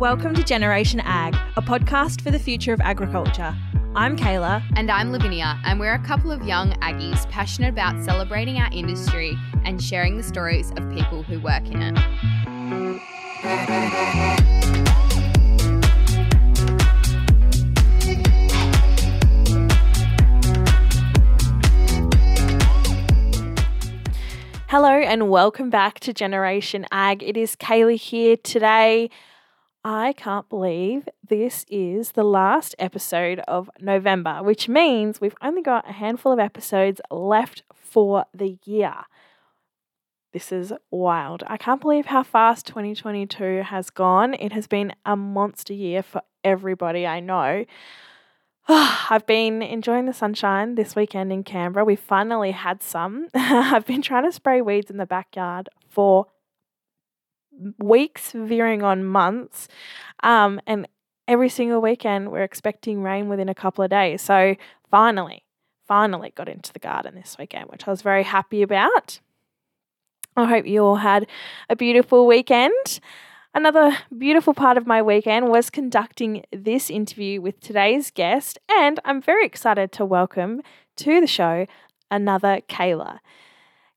Welcome to Generation Ag, a podcast for the future of agriculture. I'm Kayla. And I'm Lavinia, and we're a couple of young Aggies passionate about celebrating our industry and sharing the stories of people who work in it. Hello and welcome back to Generation Ag. It is Kaylee here today. I can't believe this is the last episode of November, which means we've only got a handful of episodes left for the year. This is wild. I can't believe how fast 2022 has gone. It has been a monster year for everybody I know. I've been enjoying the sunshine this weekend in Canberra. We finally had some. I've been trying to spray weeds in the backyard for weeks, veering on months. Um, and every single weekend, we're expecting rain within a couple of days. So finally, finally got into the garden this weekend, which I was very happy about. I hope you all had a beautiful weekend. Another beautiful part of my weekend was conducting this interview with today's guest, and I'm very excited to welcome to the show another Kayla.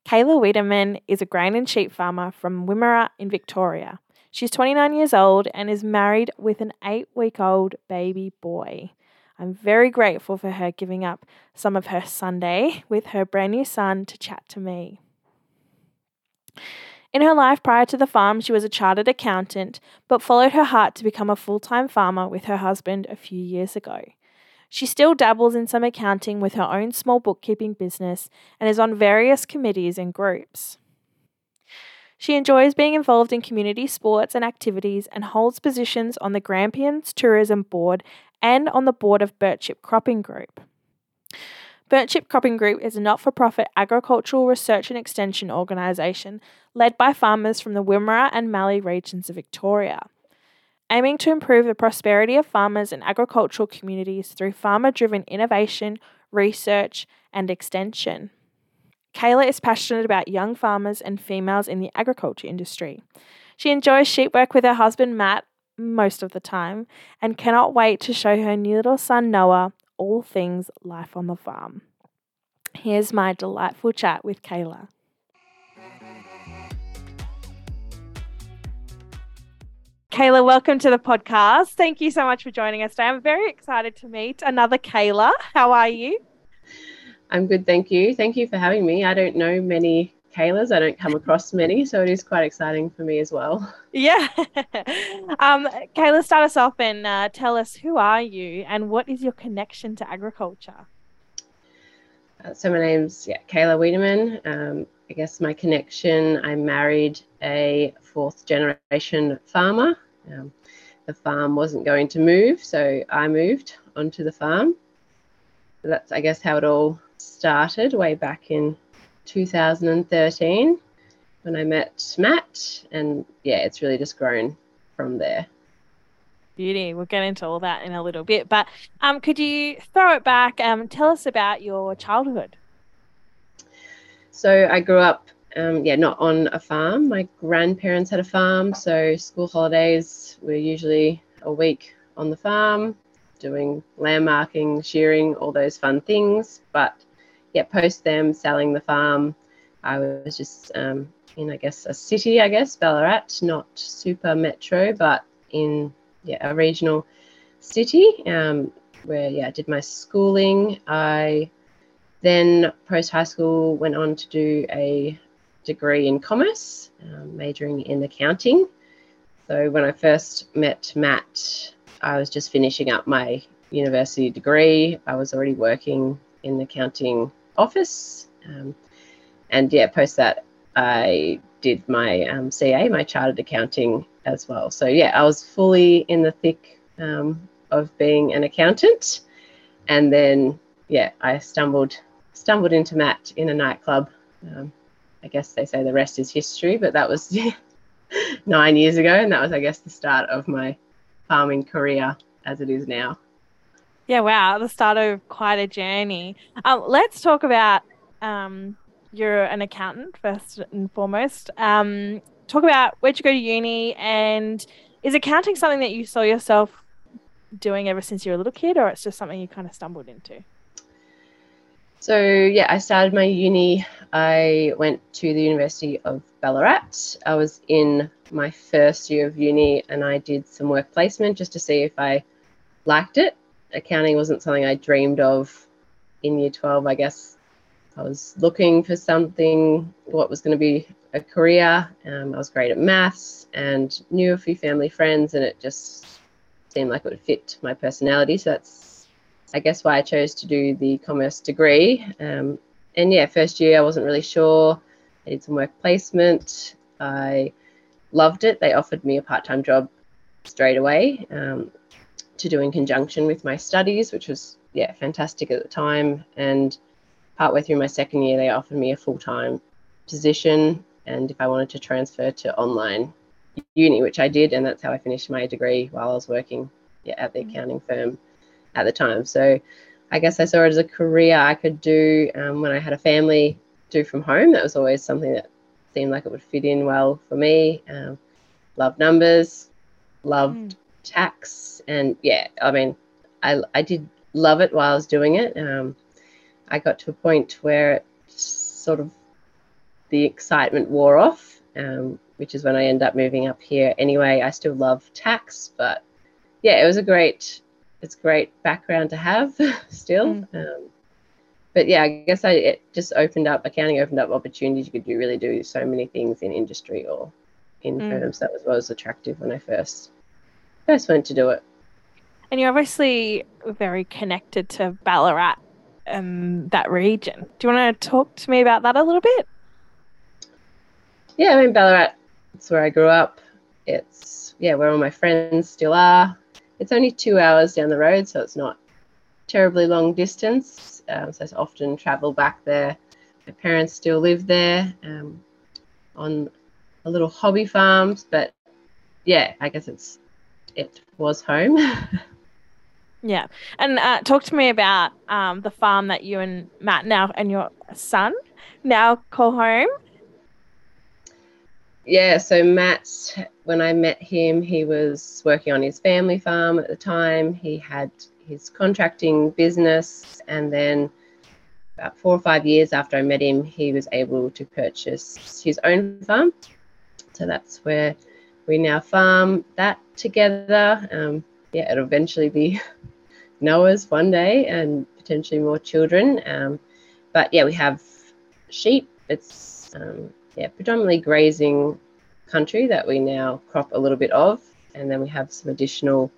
Kayla Wiedemann is a grain and sheep farmer from Wimmera in Victoria. She's 29 years old and is married with an eight week old baby boy. I'm very grateful for her giving up some of her Sunday with her brand new son to chat to me. In her life prior to the farm, she was a chartered accountant, but followed her heart to become a full time farmer with her husband a few years ago. She still dabbles in some accounting with her own small bookkeeping business and is on various committees and groups. She enjoys being involved in community sports and activities and holds positions on the Grampians Tourism Board and on the board of Birchip Cropping Group. Birchip Cropping Group is a not for profit agricultural research and extension organisation led by farmers from the Wimmera and Mallee regions of Victoria, aiming to improve the prosperity of farmers and agricultural communities through farmer driven innovation, research, and extension. Kayla is passionate about young farmers and females in the agriculture industry. She enjoys sheep work with her husband Matt most of the time and cannot wait to show her new little son Noah all things life on the farm. Here's my delightful chat with Kayla. Kayla, welcome to the podcast. Thank you so much for joining us today. I'm very excited to meet another Kayla. How are you? I'm good, thank you. Thank you for having me. I don't know many Kaylas. I don't come across many, so it is quite exciting for me as well. Yeah. um, Kayla, start us off and uh, tell us who are you and what is your connection to agriculture? Uh, so my name's yeah, Kayla Wiedemann. Um, I guess my connection, I married a fourth generation farmer. Um, the farm wasn't going to move, so I moved onto the farm. So that's, I guess, how it all started way back in 2013 when I met Matt. And yeah, it's really just grown from there. Beauty. We'll get into all that in a little bit. But um, could you throw it back? Um, tell us about your childhood. So I grew up, um, yeah, not on a farm. My grandparents had a farm, so school holidays were usually a week on the farm, doing lamb marking, shearing, all those fun things. But yeah, post them selling the farm, I was just um, in, I guess, a city, I guess, Ballarat, not super metro, but in yeah, a regional city um, where yeah, I did my schooling. I then post high school went on to do a degree in commerce, um, majoring in accounting. So when I first met Matt, I was just finishing up my university degree. I was already working in the accounting office. Um, and yeah, post that, I did my um, CA, my chartered accounting as well. So yeah, I was fully in the thick um, of being an accountant. And then yeah, I stumbled stumbled into Matt in a nightclub. I guess they say the rest is history, but that was nine years ago, and that was, I guess, the start of my farming career as it is now. Yeah, wow, the start of quite a journey. Um, let's talk about um, you're an accountant first and foremost. Um, talk about where'd you go to uni and Is accounting something that you saw yourself doing ever since you were a little kid, or it's just something you kind of stumbled into? So yeah, I started my uni. I went to the University of Ballarat. I was in my first year of uni, and I did some work placement just to see if I liked it. Accounting wasn't something I dreamed of in year 12, I guess. I was looking for something, what was going to be a career. Um, I was great at maths and knew a few family friends, and it just seemed like it would fit my personality. So that's, I guess, why I chose to do the commerce degree. Um, and yeah, first year I wasn't really sure. I did some work placement. I loved it. They offered me a part time job straight away um, to do in conjunction with my studies, which was yeah fantastic at the time. And partway through my second year, they offered me a full time position, and if I wanted to transfer to online uni, which I did, and that's how I finished my degree while I was working yeah, at the mm. accounting firm at the time. So I guess I saw it as a career I could do um, when I had a family do from home. That was always something that seemed like it would fit in well for me. Um, loved numbers, loved mm. tax, and yeah, I mean, I, I did love it while I was doing it. Um, I got to a point where it sort of the excitement wore off, um, which is when I ended up moving up here. Anyway, I still love tax, but yeah, it was a great, it's a great background to have still. Mm. Um, but yeah, I guess I it just opened up accounting opened up opportunities. You could do really do so many things in industry or in mm. firms. That was what was attractive when I first first went to do it. And you're obviously very connected to Ballarat and that region. Do you want to talk to me about that a little bit? Yeah, I mean Ballarat. It's where I grew up. It's yeah, where all my friends still are. It's only two hours down the road, so it's not terribly long distance. Um, so I often travel back there. My parents still live there um, on a little hobby farms, but yeah, I guess it's it was home. yeah, and uh, talk to me about um, the farm that you and Matt now and your son now call home. Yeah, so Matt, when I met him, he was working on his family farm at the time. He had his contracting business, and then about four or five years after I met him, he was able to purchase his own farm. So that's where we now farm that together. Um, yeah, it'll eventually be Noah's one day and potentially more children. Um, but yeah, we have sheep. It's um, yeah, predominantly grazing country that we now crop a little bit of, and then we have some additional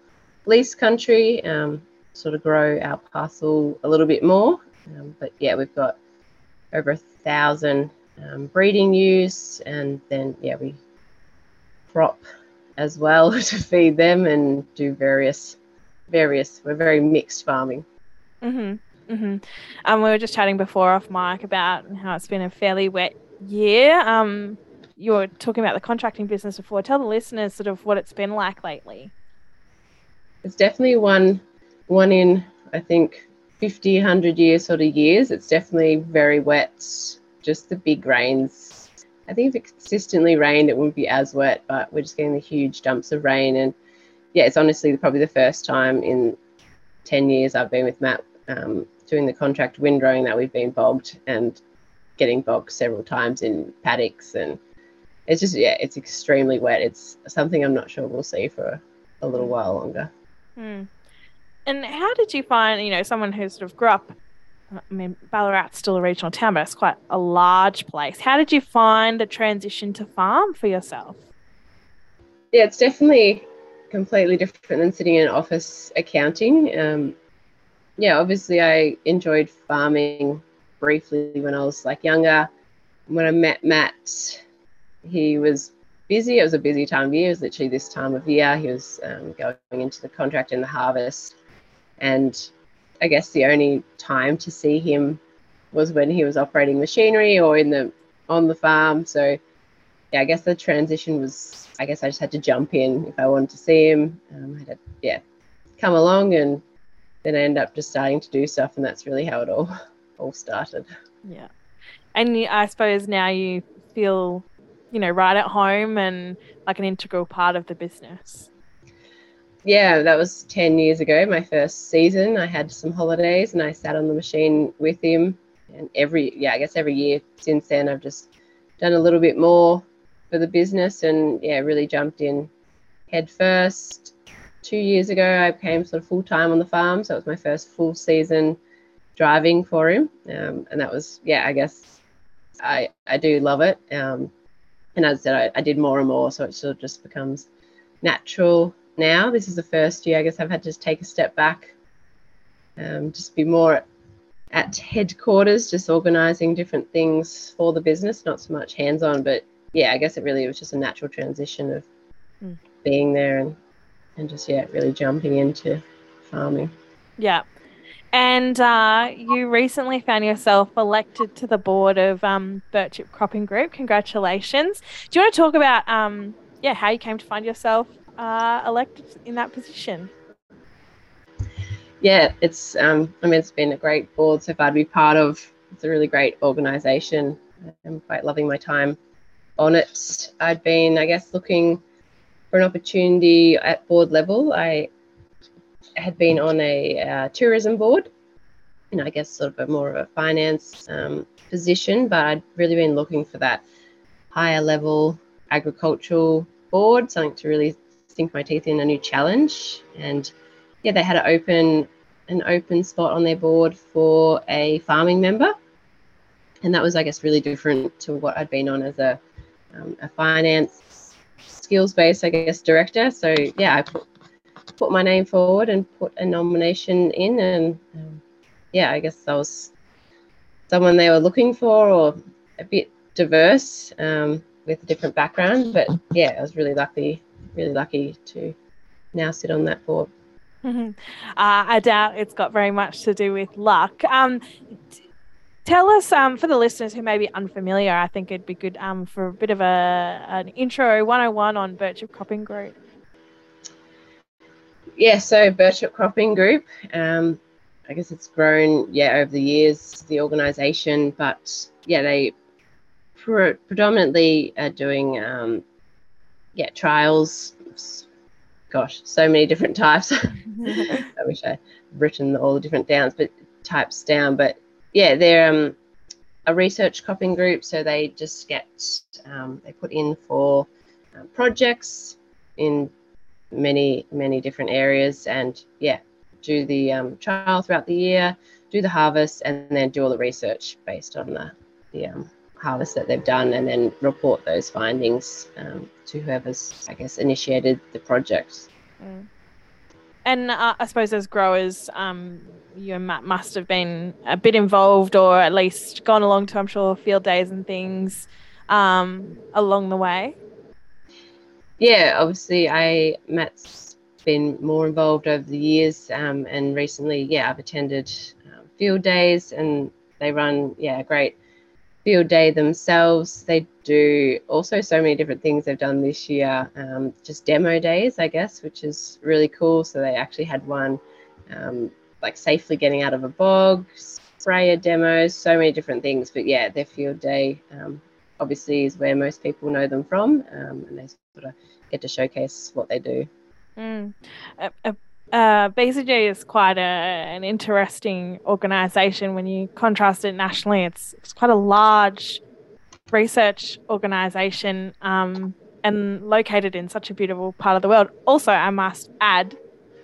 lease country, um, sort of grow our parcel a little bit more. Um, but yeah, we've got over a thousand um, breeding ewes, and then yeah, we crop as well to feed them and do various various. We're very mixed farming. Mhm. Mhm. Um, we were just chatting before off mic about how it's been a fairly wet year. Um, you were talking about the contracting business before. Tell the listeners sort of what it's been like lately. It's definitely one one in I think 50, 100 year sort of years. It's definitely very wet. Just the big rains. I think if it consistently rained, it wouldn't be as wet, but we're just getting the huge dumps of rain. And yeah, it's honestly probably the first time in 10 years I've been with Matt um, doing the contract windrowing that we've been bogged and getting bogged several times in paddocks and it's just yeah it's extremely wet. It's something i'm not sure we'll see for a little while longer. Mm. and how did you find you know someone who sort of grew up i mean ballarat's still a regional town but it's quite a large place. How did you find the transition to farm for yourself? Yeah it's definitely completely different than sitting in office accounting. Um, yeah obviously i enjoyed farming briefly when i was like younger when i met matt he was busy. It was a busy time of year. It was literally this time of year. He was um, going into the contract in the harvest. And I guess the only time to see him was when he was operating machinery or in the on the farm. So yeah, I guess the transition was I guess I just had to jump in if I wanted to see him. Um, I had to, yeah, come along and then I end up just starting to do stuff and that's really how it all all started. Yeah. And I suppose now you feel you know, right at home and like an integral part of the business. yeah, that was 10 years ago, my first season. I had some holidays and I sat on the machine with him. And every, yeah, I guess every year since then, I've just done a little bit more for the business and, yeah, really jumped in head first. Two years ago, I became sort of full time on the farm. So it was my first full season driving for him. Um, and that was, yeah, I guess I, I do love it. Um, and as I said, I, I did more and more. So it sort of just becomes natural now. This is the first year I guess I've had to take a step back, um, just be more at headquarters, just organising different things for the business, not so much hands on, but yeah, I guess it really was just a natural transition of mm. being there and, and just, yeah, really jumping into farming. Yeah. And uh, you recently found yourself elected to the board of um, Birchip Cropping Group. Congratulations. Do you want to talk about um, yeah, how you came to find yourself uh, elected in that position? Yeah, it's um, I mean it's been a great board so far to be part of. It's a really great organisation. I'm quite loving my time on it. I'd been, I guess, looking for an opportunity at board level. I had been on a uh, tourism board, and I guess sort of a more of a finance um, position, but I'd really been looking for that higher level agricultural board, something to really sink my teeth in a new challenge. And yeah, they had an open an open spot on their board for a farming member, and that was, I guess, really different to what I'd been on as a um, a finance skills based, I guess, director. So yeah, I put put my name forward and put a nomination in, and um, yeah, I guess I was someone they were looking for, or a bit diverse um, with a different background. But yeah, I was really lucky really lucky to now sit on that board. Mm-hmm. Uh, I doubt it's got very much to do with luck. Um, tell us, um, for the listeners who may be unfamiliar, I think it'd be good um, for a bit of a an intro 101 on Birchip Cropping Group. Yeah, so Birchip Cropping Group, um, I guess it's grown, yeah, over the years, the organisation, but yeah, they pre- predominantly are doing um, yeah, trials. Gosh, so many different types. I wish I'd written all the different downs, but types down. But yeah, they're um, a research cropping group, so they just get um, they put in for um, projects in many many different areas, and yeah, do the um, trial throughout the year, do the harvest, and then do all the research based on the the um, harvest that they've done and then report those findings um, to whoever's, I guess, initiated the project. Mm. And uh, I suppose as growers, um, you must have been a bit involved or at least gone along to, I'm sure, field days and things um, along the way. Yeah, obviously, I Matt's been more involved over the years, um, and recently, yeah, I've attended uh, field days, and they run, yeah, great field day themselves, they do also so many different things they've done this year, um, just demo days, I guess, which is really cool. So they actually had one um, like safely getting out of a bog, sprayer demos, so many different things. But yeah, their field day um, obviously is where most people know them from, um, and they sort of get to showcase what they do. Mm. A, a uh, BCG is quite a, an interesting organisation when you contrast it nationally. It's, it's quite a large research organisation um, and located in such a beautiful part of the world. Also, I must add,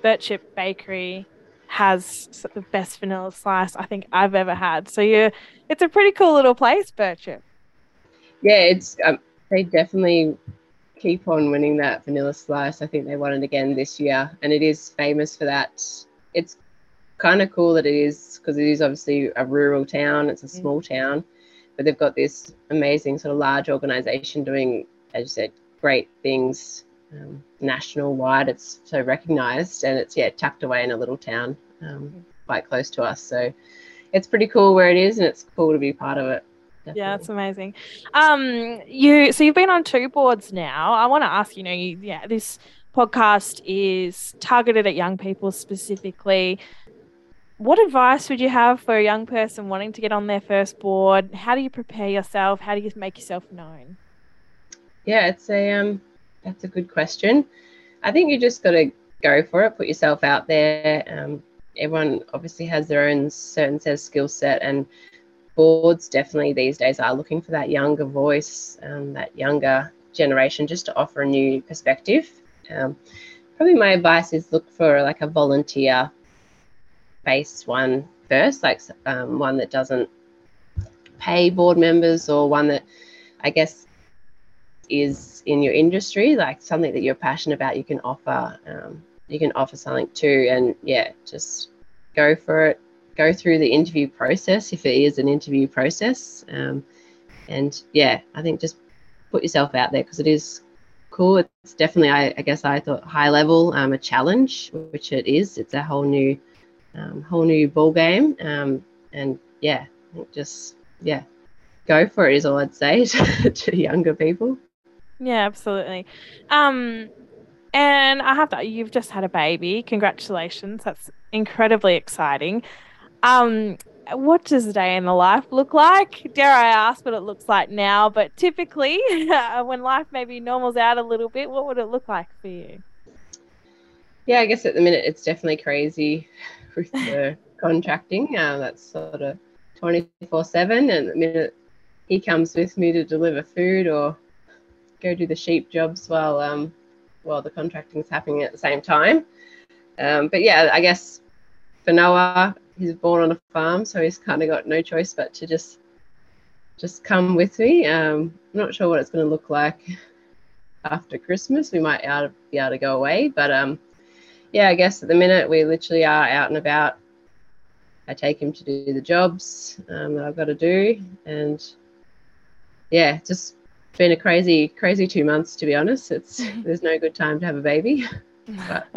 Birchip Bakery has the best vanilla slice I think I've ever had. So you, it's a pretty cool little place, Birchip. Yeah, it's um, they definitely keep on winning that vanilla slice. I think they won it again this year, and it is famous for that. It's kind of cool that it is because it is obviously a rural town. It's a small town, but they've got this amazing sort of large organization doing, as you said, great things um, national wide. It's so recognized, and it's yeah tucked away in a little town um, quite close to us. So it's pretty cool where it is, and it's cool to be part of it. Definitely. Yeah, it's amazing. Um, you so you've been on two boards now. I want to ask, you know, you, yeah, this podcast is targeted at young people specifically. What advice would you have for a young person wanting to get on their first board? How do you prepare yourself? How do you make yourself known? Yeah, it's a um, that's a good question. I think you just got to go for it, put yourself out there. Um, everyone obviously has their own certain set of skill set, and boards definitely these days are looking for that younger voice, um, that younger generation, just to offer a new perspective. Um, probably my advice is look for like a volunteer based one first, like um, one that doesn't pay board members or one that I guess is in your industry, like something that you're passionate about, you can offer. Um, you can offer something too, and yeah, just go for it. Go through the interview process if it is an interview process, um, and yeah, I think just put yourself out there because it is cool. It's definitely, I, I, guess, I thought high level, um, a challenge, which it is. It's a whole new, um, whole new ball game, um, and yeah, just yeah, go for it is all I'd say to, to younger people. Yeah, absolutely. Um, and I have that. You've just had a baby. Congratulations. That's incredibly exciting. Um, what does a day in the life look like? Dare I ask what it looks like now? But typically, when life maybe normals out a little bit, what would it look like for you? Yeah, I guess at the minute it's definitely crazy with the contracting. Uh, that's sort of 24 7. And the minute he comes with me to deliver food or go do the sheep jobs while um, while the contracting is happening at the same time. Um, but yeah, I guess for Noah, he's born on a farm, so he's kind of got no choice but to just just come with me. Um, I'm not sure what it's going to look like after Christmas. We might be able to go away, but um, yeah, I guess at the minute we literally are out and about. I take him to do the jobs um, that I've got to do, and yeah, just been a crazy, crazy two months to be honest. It's there's no good time to have a baby, but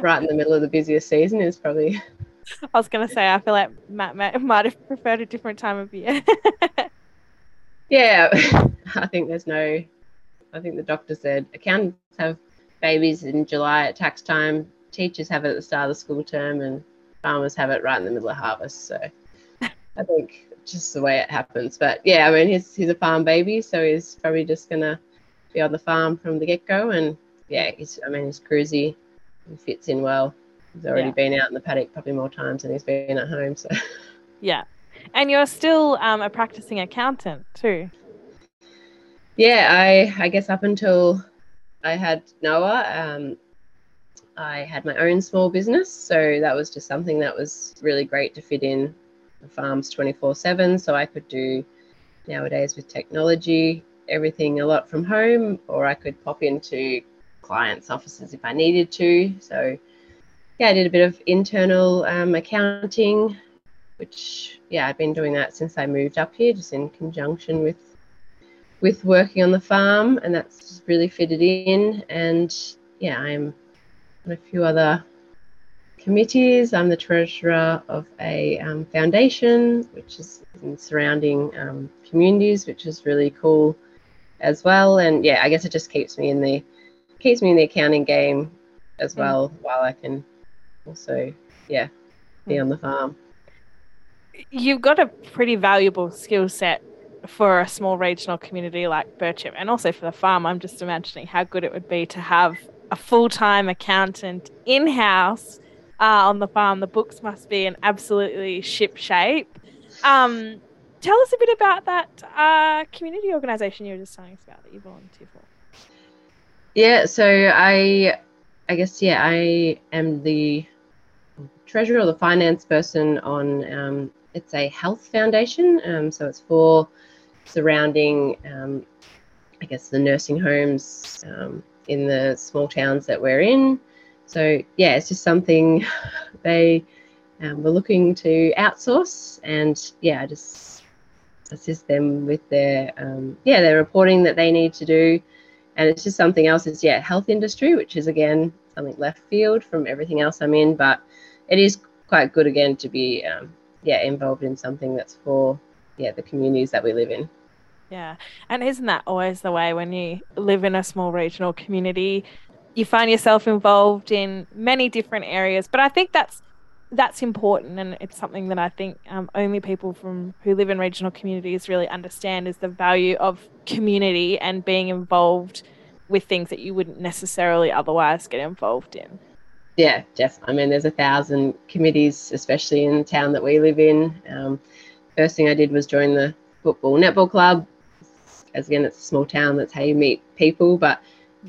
right in the middle of the busiest season is probably. I was gonna say I feel like Matt, Matt might have preferred a different time of year. yeah, I think there's no. I think the doctor said accountants have babies in July at tax time. Teachers have it at the start of the school term, and farmers have it right in the middle of harvest. So I think just the way it happens. But yeah, I mean, he's he's a farm baby, so he's probably just gonna be on the farm from the get go. And yeah, he's I mean, he's cruisy, he fits in well. He's already yeah. been out in the paddock probably more times than he's been at home. So yeah, and you're still um, a practicing accountant too. Yeah, I I guess up until I had Noah. Um, I had my own small business, so that was just something that was really great to fit in the farms 24 7. So I could do nowadays with technology everything a lot from home, or I could pop into clients' offices if I needed to. So yeah, I did a bit of internal um, accounting, which yeah, I've been doing that since I moved up here, just in conjunction with with working on the farm, and that's really fitted in. And yeah, I'm on a few other committees. I'm the treasurer of a um, foundation, which is in surrounding um, communities, which is really cool as well. And yeah, I guess it just keeps me in the keeps me in the accounting game as mm. well, while I can also yeah be on the farm. You've got a pretty valuable skill set for a small regional community like Birchip, and also for the farm. I'm just imagining how good it would be to have a full time accountant in house uh, on the farm. The books must be in absolutely ship shape. Um, tell us a bit about that uh, community organisation you were just telling us about that you volunteer for. Yeah, so I, I guess yeah, I am the treasurer or the finance person on. Um, it's a health foundation, um, so it's for surrounding, um, I guess, the nursing homes um, in the small towns that we're in. So yeah, it's just something they um, were looking to outsource, and yeah, just assist them with their um, yeah their reporting that they need to do, and it's just something else. Is yeah, health industry, which is again something left field from everything else I'm in, but it is quite good again to be um, yeah involved in something that's for yeah the communities that we live in. Yeah. And isn't that always the way when you live in a small regional community? You find yourself involved in many different areas. But I think that's that's important and it's something that I think um, only people from who live in regional communities really understand is the value of community and being involved with things that you wouldn't necessarily otherwise get involved in. Yeah, definitely. I mean, there's a thousand committees, especially in the town that we live in. Um, first thing I did was join the football netball club. As again, it's a small town. That's how you meet people. But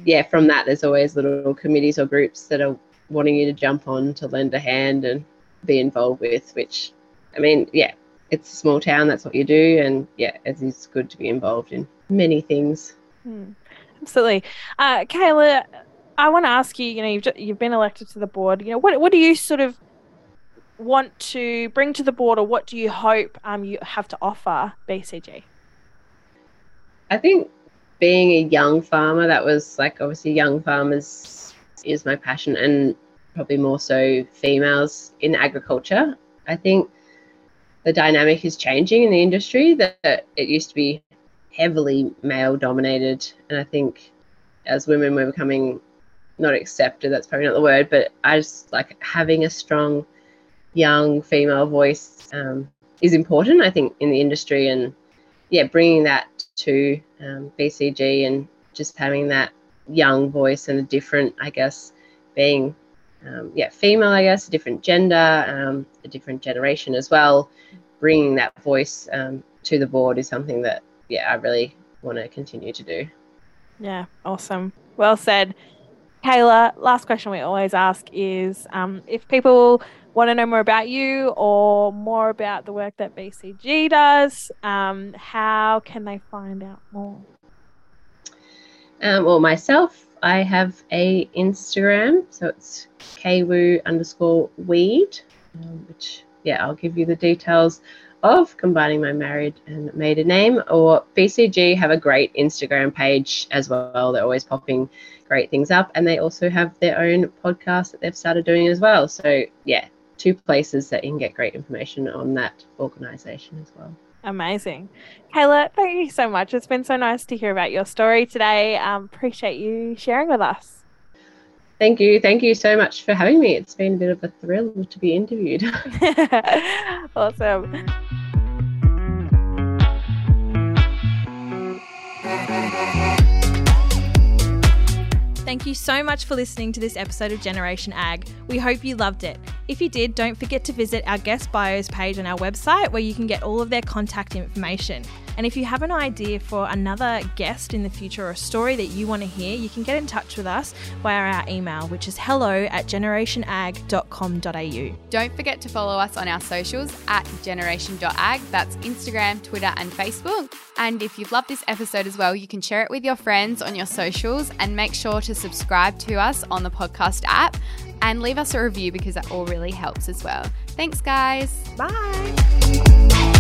yeah, from that, there's always little committees or groups that are wanting you to jump on to lend a hand and be involved with. Which, I mean, yeah, it's a small town. That's what you do, and yeah, it is good to be involved in many things. Hmm. Absolutely, uh, Kayla. I want to ask you. You know, you've you've been elected to the board. You know, what what do you sort of want to bring to the board, or what do you hope um you have to offer BCG? I think being a young farmer, that was like obviously young farmers is my passion, and probably more so females in agriculture. I think the dynamic is changing in the industry. That it used to be heavily male dominated, and I think as women we're becoming not accepted that's probably not the word but i just like having a strong young female voice um, is important i think in the industry and yeah bringing that to um, bcg and just having that young voice and a different i guess being um, yeah female i guess a different gender um, a different generation as well bringing that voice um, to the board is something that yeah i really want to continue to do. Yeah awesome. Well said Kayla, last question we always ask is um, if people want to know more about you or more about the work that BCG does, um, how can they find out more? Um, well, myself, I have a Instagram, so it's kwoo underscore weed, um, which yeah, I'll give you the details of combining my married and maiden name. Or BCG have a great Instagram page as well. They're always popping great things up. And they also have their own podcast that they've started doing as well. So, yeah, two places that you can get great information on that organization as well. Amazing. Kayla, thank you so much. It's been so nice to hear about your story today. Um, appreciate you sharing with us. Thank you. Thank you so much for having me. It's been a bit of a thrill to be interviewed. awesome. Thank you so much for listening to this episode of Generation Ag. We hope you loved it. If you did, don't forget to visit our guest bios page on our website where you can get all of their contact information. And if you have an idea for another guest in the future or a story that you want to hear, you can get in touch with us via our email, which is hello at generationag.com.au. Don't forget to follow us on our socials at generation.ag. That's Instagram, Twitter, and Facebook. And if you've loved this episode as well, you can share it with your friends on your socials and make sure to subscribe to us on the podcast app and leave us a review because that all really helps as well. Thanks, guys. Bye.